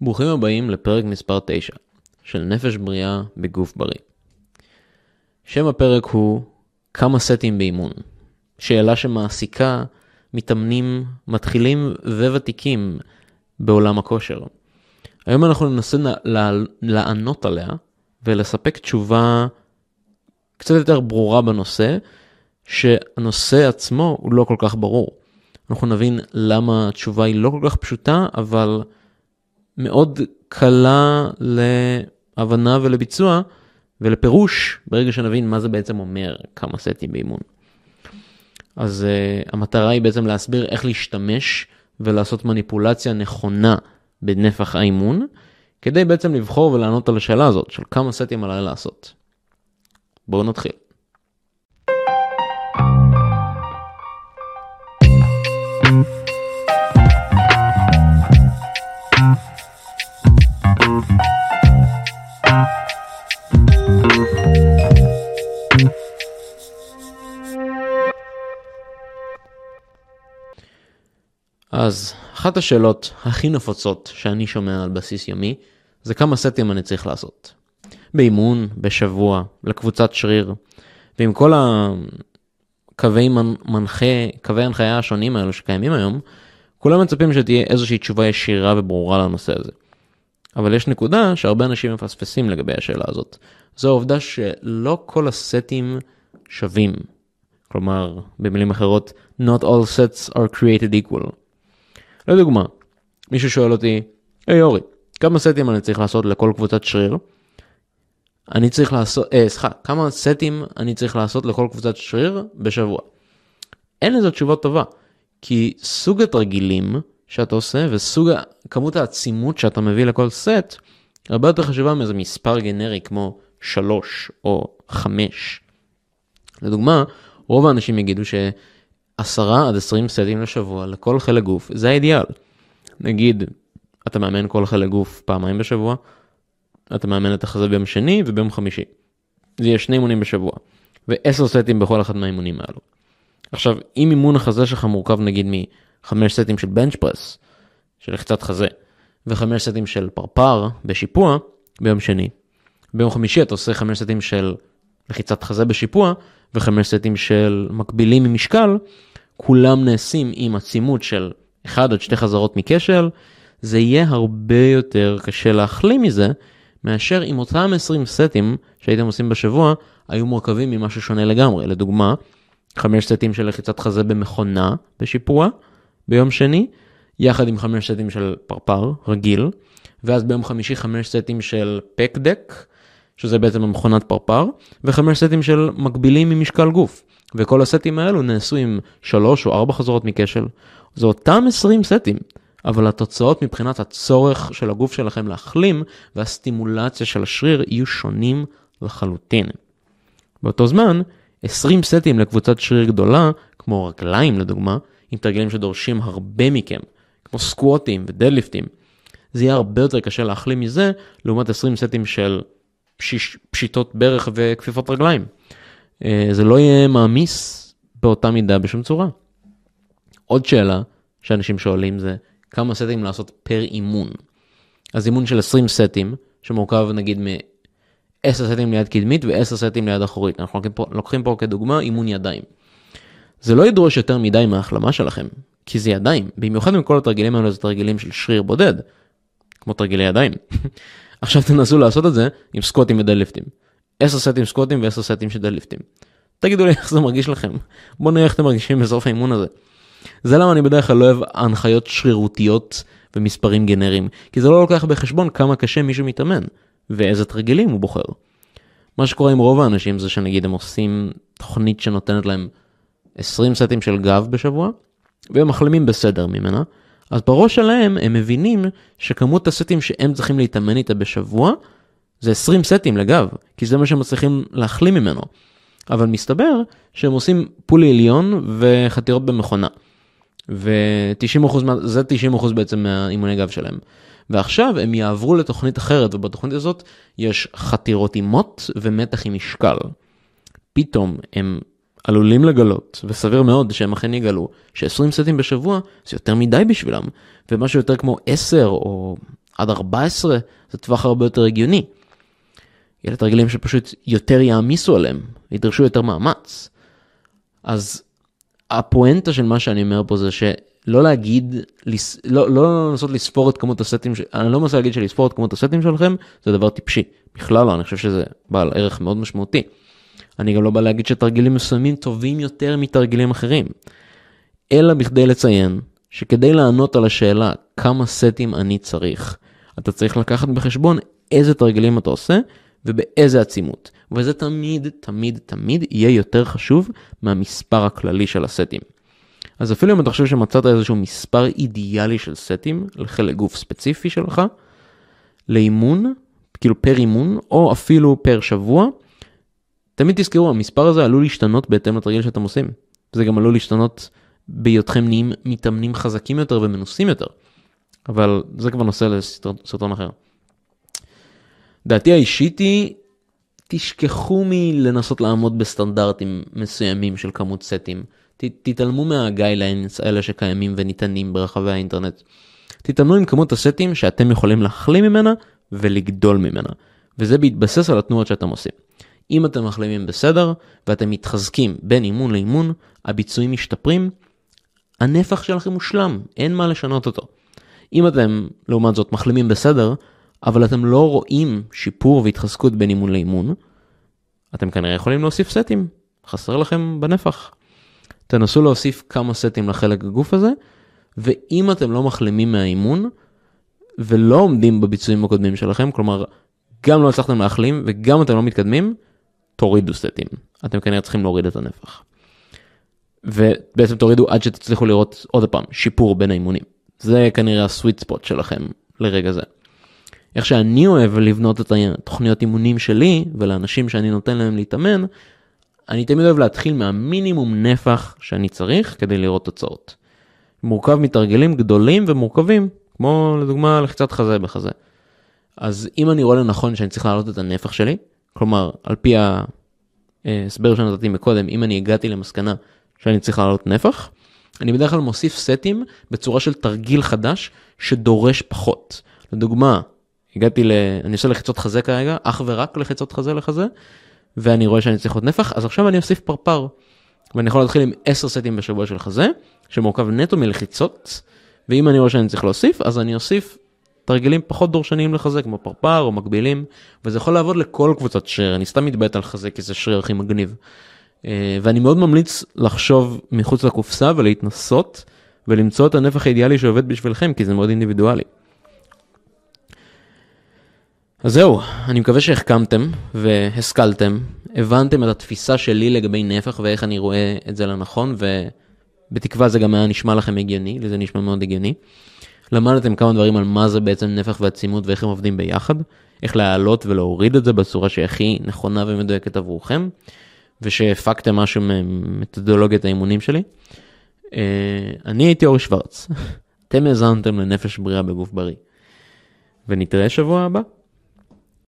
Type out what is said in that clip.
ברוכים הבאים לפרק מספר 9 של נפש בריאה בגוף בריא. שם הפרק הוא כמה סטים באימון. שאלה שמעסיקה מתאמנים מתחילים וותיקים בעולם הכושר. היום אנחנו ננסה לענות עליה ולספק תשובה קצת יותר ברורה בנושא, שהנושא עצמו הוא לא כל כך ברור. אנחנו נבין למה התשובה היא לא כל כך פשוטה, אבל מאוד קלה להבנה ולביצוע ולפירוש ברגע שנבין מה זה בעצם אומר כמה סטים באימון. אז uh, המטרה היא בעצם להסביר איך להשתמש ולעשות מניפולציה נכונה בנפח האימון, כדי בעצם לבחור ולענות על השאלה הזאת של כמה סטים עליי לעשות. בואו נתחיל. אז אחת השאלות הכי נפוצות שאני שומע על בסיס יומי זה כמה סטים אני צריך לעשות. באימון, בשבוע, לקבוצת שריר, ועם כל הקווי מנחה, קווי הנחיה השונים האלו שקיימים היום, כולם מצפים שתהיה איזושהי תשובה ישירה וברורה לנושא הזה. אבל יש נקודה שהרבה אנשים מפספסים לגבי השאלה הזאת. זו העובדה שלא כל הסטים שווים. כלומר, במילים אחרות, not all sets are created equal. לדוגמה, מישהו שואל אותי, היי אורי, כמה סטים אני צריך לעשות לכל קבוצת שריר? אני צריך לעשות, אה, סליחה, כמה סטים אני צריך לעשות לכל קבוצת שריר בשבוע? אין לזה תשובה טובה, כי סוג התרגילים שאתה עושה וסוג כמות העצימות שאתה מביא לכל סט, הרבה יותר חשובה מאיזה מספר גנרי כמו 3 או 5. לדוגמה, רוב האנשים יגידו ש... 10 עד 20 סטים לשבוע לכל חלק גוף, זה האידיאל. נגיד, אתה מאמן כל חלק גוף פעמיים בשבוע, אתה מאמן את החזה ביום שני וביום חמישי. זה יהיה שני אימונים בשבוע, ו-10 סטים בכל אחד מהאימונים האלו. עכשיו, אם אימון החזה שלך מורכב נגיד מ-5 סטים של בנץ' פרס, של לחיצת חזה, ו-5 סטים של פרפר בשיפוע ביום שני, ביום חמישי אתה עושה 5 סטים של לחיצת חזה בשיפוע, ו-5 סטים של מקבילים ממשקל, כולם נעשים עם עצימות של 1 עד 2 חזרות מכשל, זה יהיה הרבה יותר קשה להחלים מזה, מאשר אם אותם 20 סטים שהייתם עושים בשבוע, היו מורכבים ממשהו שונה לגמרי. לדוגמה, 5 סטים של לחיצת חזה במכונה בשיפוע ביום שני, יחד עם 5 סטים של פרפר רגיל, ואז ביום חמישי 5 סטים של פק דק, שזה בעצם המכונת פרפר, ו-5 סטים של מקבילים ממשקל גוף. וכל הסטים האלו נעשו עם 3 או 4 חזרות מכשל. זה אותם 20 סטים, אבל התוצאות מבחינת הצורך של הגוף שלכם להחלים והסטימולציה של השריר יהיו שונים לחלוטין. באותו זמן, 20 סטים לקבוצת שריר גדולה, כמו רגליים לדוגמה, עם תרגילים שדורשים הרבה מכם, כמו סקווטים ודדליפטים, זה יהיה הרבה יותר קשה להחלים מזה, לעומת 20 סטים של פשיש, פשיטות ברך וכפיפות רגליים. אה, זה לא יהיה מעמיס באותה מידה בשום צורה. עוד שאלה שאנשים שואלים זה כמה סטים לעשות פר אימון. אז אימון של 20 סטים, שמורכב נגיד מ-10 סטים ליד קדמית ו-10 סטים ליד אחורית. אנחנו לוקחים פה, לוקחים פה כדוגמה אימון ידיים. זה לא ידרוש יותר מדי מההחלמה שלכם, כי זה ידיים, במיוחד עם כל התרגילים האלה זה תרגילים של שריר בודד, כמו תרגילי ידיים. עכשיו תנסו לעשות את זה עם סקוטים ודלליפטים. 10 סטים סקוטים ו-10 סטים של דדליפטים. תגידו לי איך זה מרגיש לכם. בואו נראה איך אתם מרגישים בסוף האימון הזה. זה למה אני בדרך כלל לא אוהב הנחיות שרירותיות ומספרים גנריים, כי זה לא לוקח בחשבון כמה קשה מישהו מתאמן, ואיזה תרגילים הוא בוחר. מה שקורה עם רוב האנשים זה שנגיד הם עושים תוכנית שנותנת להם 20 סטים של גב בשבוע, והם מחלימים בסדר ממנה, אז בראש שלהם הם מבינים שכמות הסטים שהם צריכים להתאמן איתה בשבוע זה 20 סטים לגב, כי זה מה שהם מצליחים להחלים ממנו. אבל מסתבר שהם עושים פולי עליון וחתירות במכונה. ו-90% מה... זה 90% בעצם מהאימוני גב שלהם. ועכשיו הם יעברו לתוכנית אחרת, ובתוכנית הזאת יש חתירות עם מוט ומתח עם משקל. פתאום הם עלולים לגלות, וסביר מאוד שהם אכן יגלו, ש-20 סטים בשבוע זה יותר מדי בשבילם, ומשהו יותר כמו 10 או עד 14 זה טווח הרבה יותר הגיוני. יהיה תרגילים שפשוט יותר יעמיסו עליהם, ידרשו יותר מאמץ. אז הפואנטה של מה שאני אומר פה זה שלא להגיד, לא, לא לנסות לספור את כמות הסטים, אני לא מנסה להגיד שלספור את כמות הסטים שלכם זה דבר טיפשי, בכלל לא, אני חושב שזה בעל ערך מאוד משמעותי. אני גם לא בא להגיד שתרגילים מסוימים טובים יותר מתרגילים אחרים, אלא בכדי לציין שכדי לענות על השאלה כמה סטים אני צריך, אתה צריך לקחת בחשבון איזה תרגילים אתה עושה ובאיזה עצימות. וזה תמיד, תמיד, תמיד יהיה יותר חשוב מהמספר הכללי של הסטים. אז אפילו אם אתה חושב שמצאת איזשהו מספר אידיאלי של סטים לחלק גוף ספציפי שלך, לאימון, כאילו פר אימון, או אפילו פר שבוע, תמיד תזכרו, המספר הזה עלול להשתנות בהתאם לתרגיל שאתם עושים. זה גם עלול להשתנות בהיותכם נהיים מתאמנים חזקים יותר ומנוסים יותר. אבל זה כבר נושא לסרטון אחר. דעתי האישית היא, תשכחו מלנסות לעמוד בסטנדרטים מסוימים של כמות סטים. ת, תתעלמו מהגייליינס האלה שקיימים וניתנים ברחבי האינטרנט. תתעלמו עם כמות הסטים שאתם יכולים להחלים ממנה ולגדול ממנה. וזה בהתבסס על התנועות שאתם עושים. אם אתם מחלימים בסדר ואתם מתחזקים בין אימון לאימון, הביצועים משתפרים, הנפח שלכם מושלם, אין מה לשנות אותו. אם אתם, לעומת זאת, מחלימים בסדר, אבל אתם לא רואים שיפור והתחזקות בין אימון לאימון, אתם כנראה יכולים להוסיף סטים, חסר לכם בנפח. תנסו להוסיף כמה סטים לחלק הגוף הזה, ואם אתם לא מחלימים מהאימון, ולא עומדים בביצועים הקודמים שלכם, כלומר, גם לא הצלחתם להחלים וגם אתם לא מתקדמים, תורידו סטים. אתם כנראה צריכים להוריד את הנפח. ובעצם תורידו עד שתצליחו לראות עוד פעם שיפור בין האימונים. זה כנראה הסוויט ספוט שלכם לרגע זה. איך שאני אוהב לבנות את התוכניות אימונים שלי ולאנשים שאני נותן להם להתאמן, אני תמיד אוהב להתחיל מהמינימום נפח שאני צריך כדי לראות תוצאות. מורכב מתרגלים גדולים ומורכבים, כמו לדוגמה לחיצת חזה בחזה. אז אם אני רואה לנכון שאני צריך להעלות את הנפח שלי, כלומר על פי ההסבר שנתתי מקודם, אם אני הגעתי למסקנה שאני צריך להעלות נפח, אני בדרך כלל מוסיף סטים בצורה של תרגיל חדש שדורש פחות. לדוגמה, הגעתי ל... אני עושה לחיצות חזה כרגע, אך ורק לחיצות חזה לחזה, ואני רואה שאני צריך עוד נפח, אז עכשיו אני אוסיף פרפר. ואני יכול להתחיל עם 10 סטים בשבוע של חזה, שמורכב נטו מלחיצות, ואם אני רואה שאני צריך להוסיף, אז אני אוסיף תרגילים פחות דורשניים לחזה, כמו פרפר או מקבילים, וזה יכול לעבוד לכל קבוצת שריר, אני סתם מתבט על חזה כי זה שריר הכי מגניב. אה, ואני מאוד ממליץ לחשוב מחוץ לקופסה ולהתנסות ולמצוא את הנפח האידיאלי שעובד בשבילכם, כי זה מאוד אינדיבידואלי. אז זהו, אני מקווה שהחכמתם והשכלתם, הבנתם את התפיסה שלי לגבי נפח ואיך אני רואה את זה לנכון, ובתקווה זה גם היה נשמע לכם הגיוני, לי זה נשמע מאוד הגיוני. למדתם כמה דברים על מה זה בעצם נפח ועצימות ואיך הם עובדים ביחד, איך להעלות ולהוריד את זה בצורה שהיא הכי נכונה ומדויקת עבורכם, ושהפקתם משהו ממתודולוגיית האימונים שלי. אה, אני הייתי אורי שוורץ, אתם האזנתם לנפש בריאה בגוף בריא, ונתראה שבוע הבא.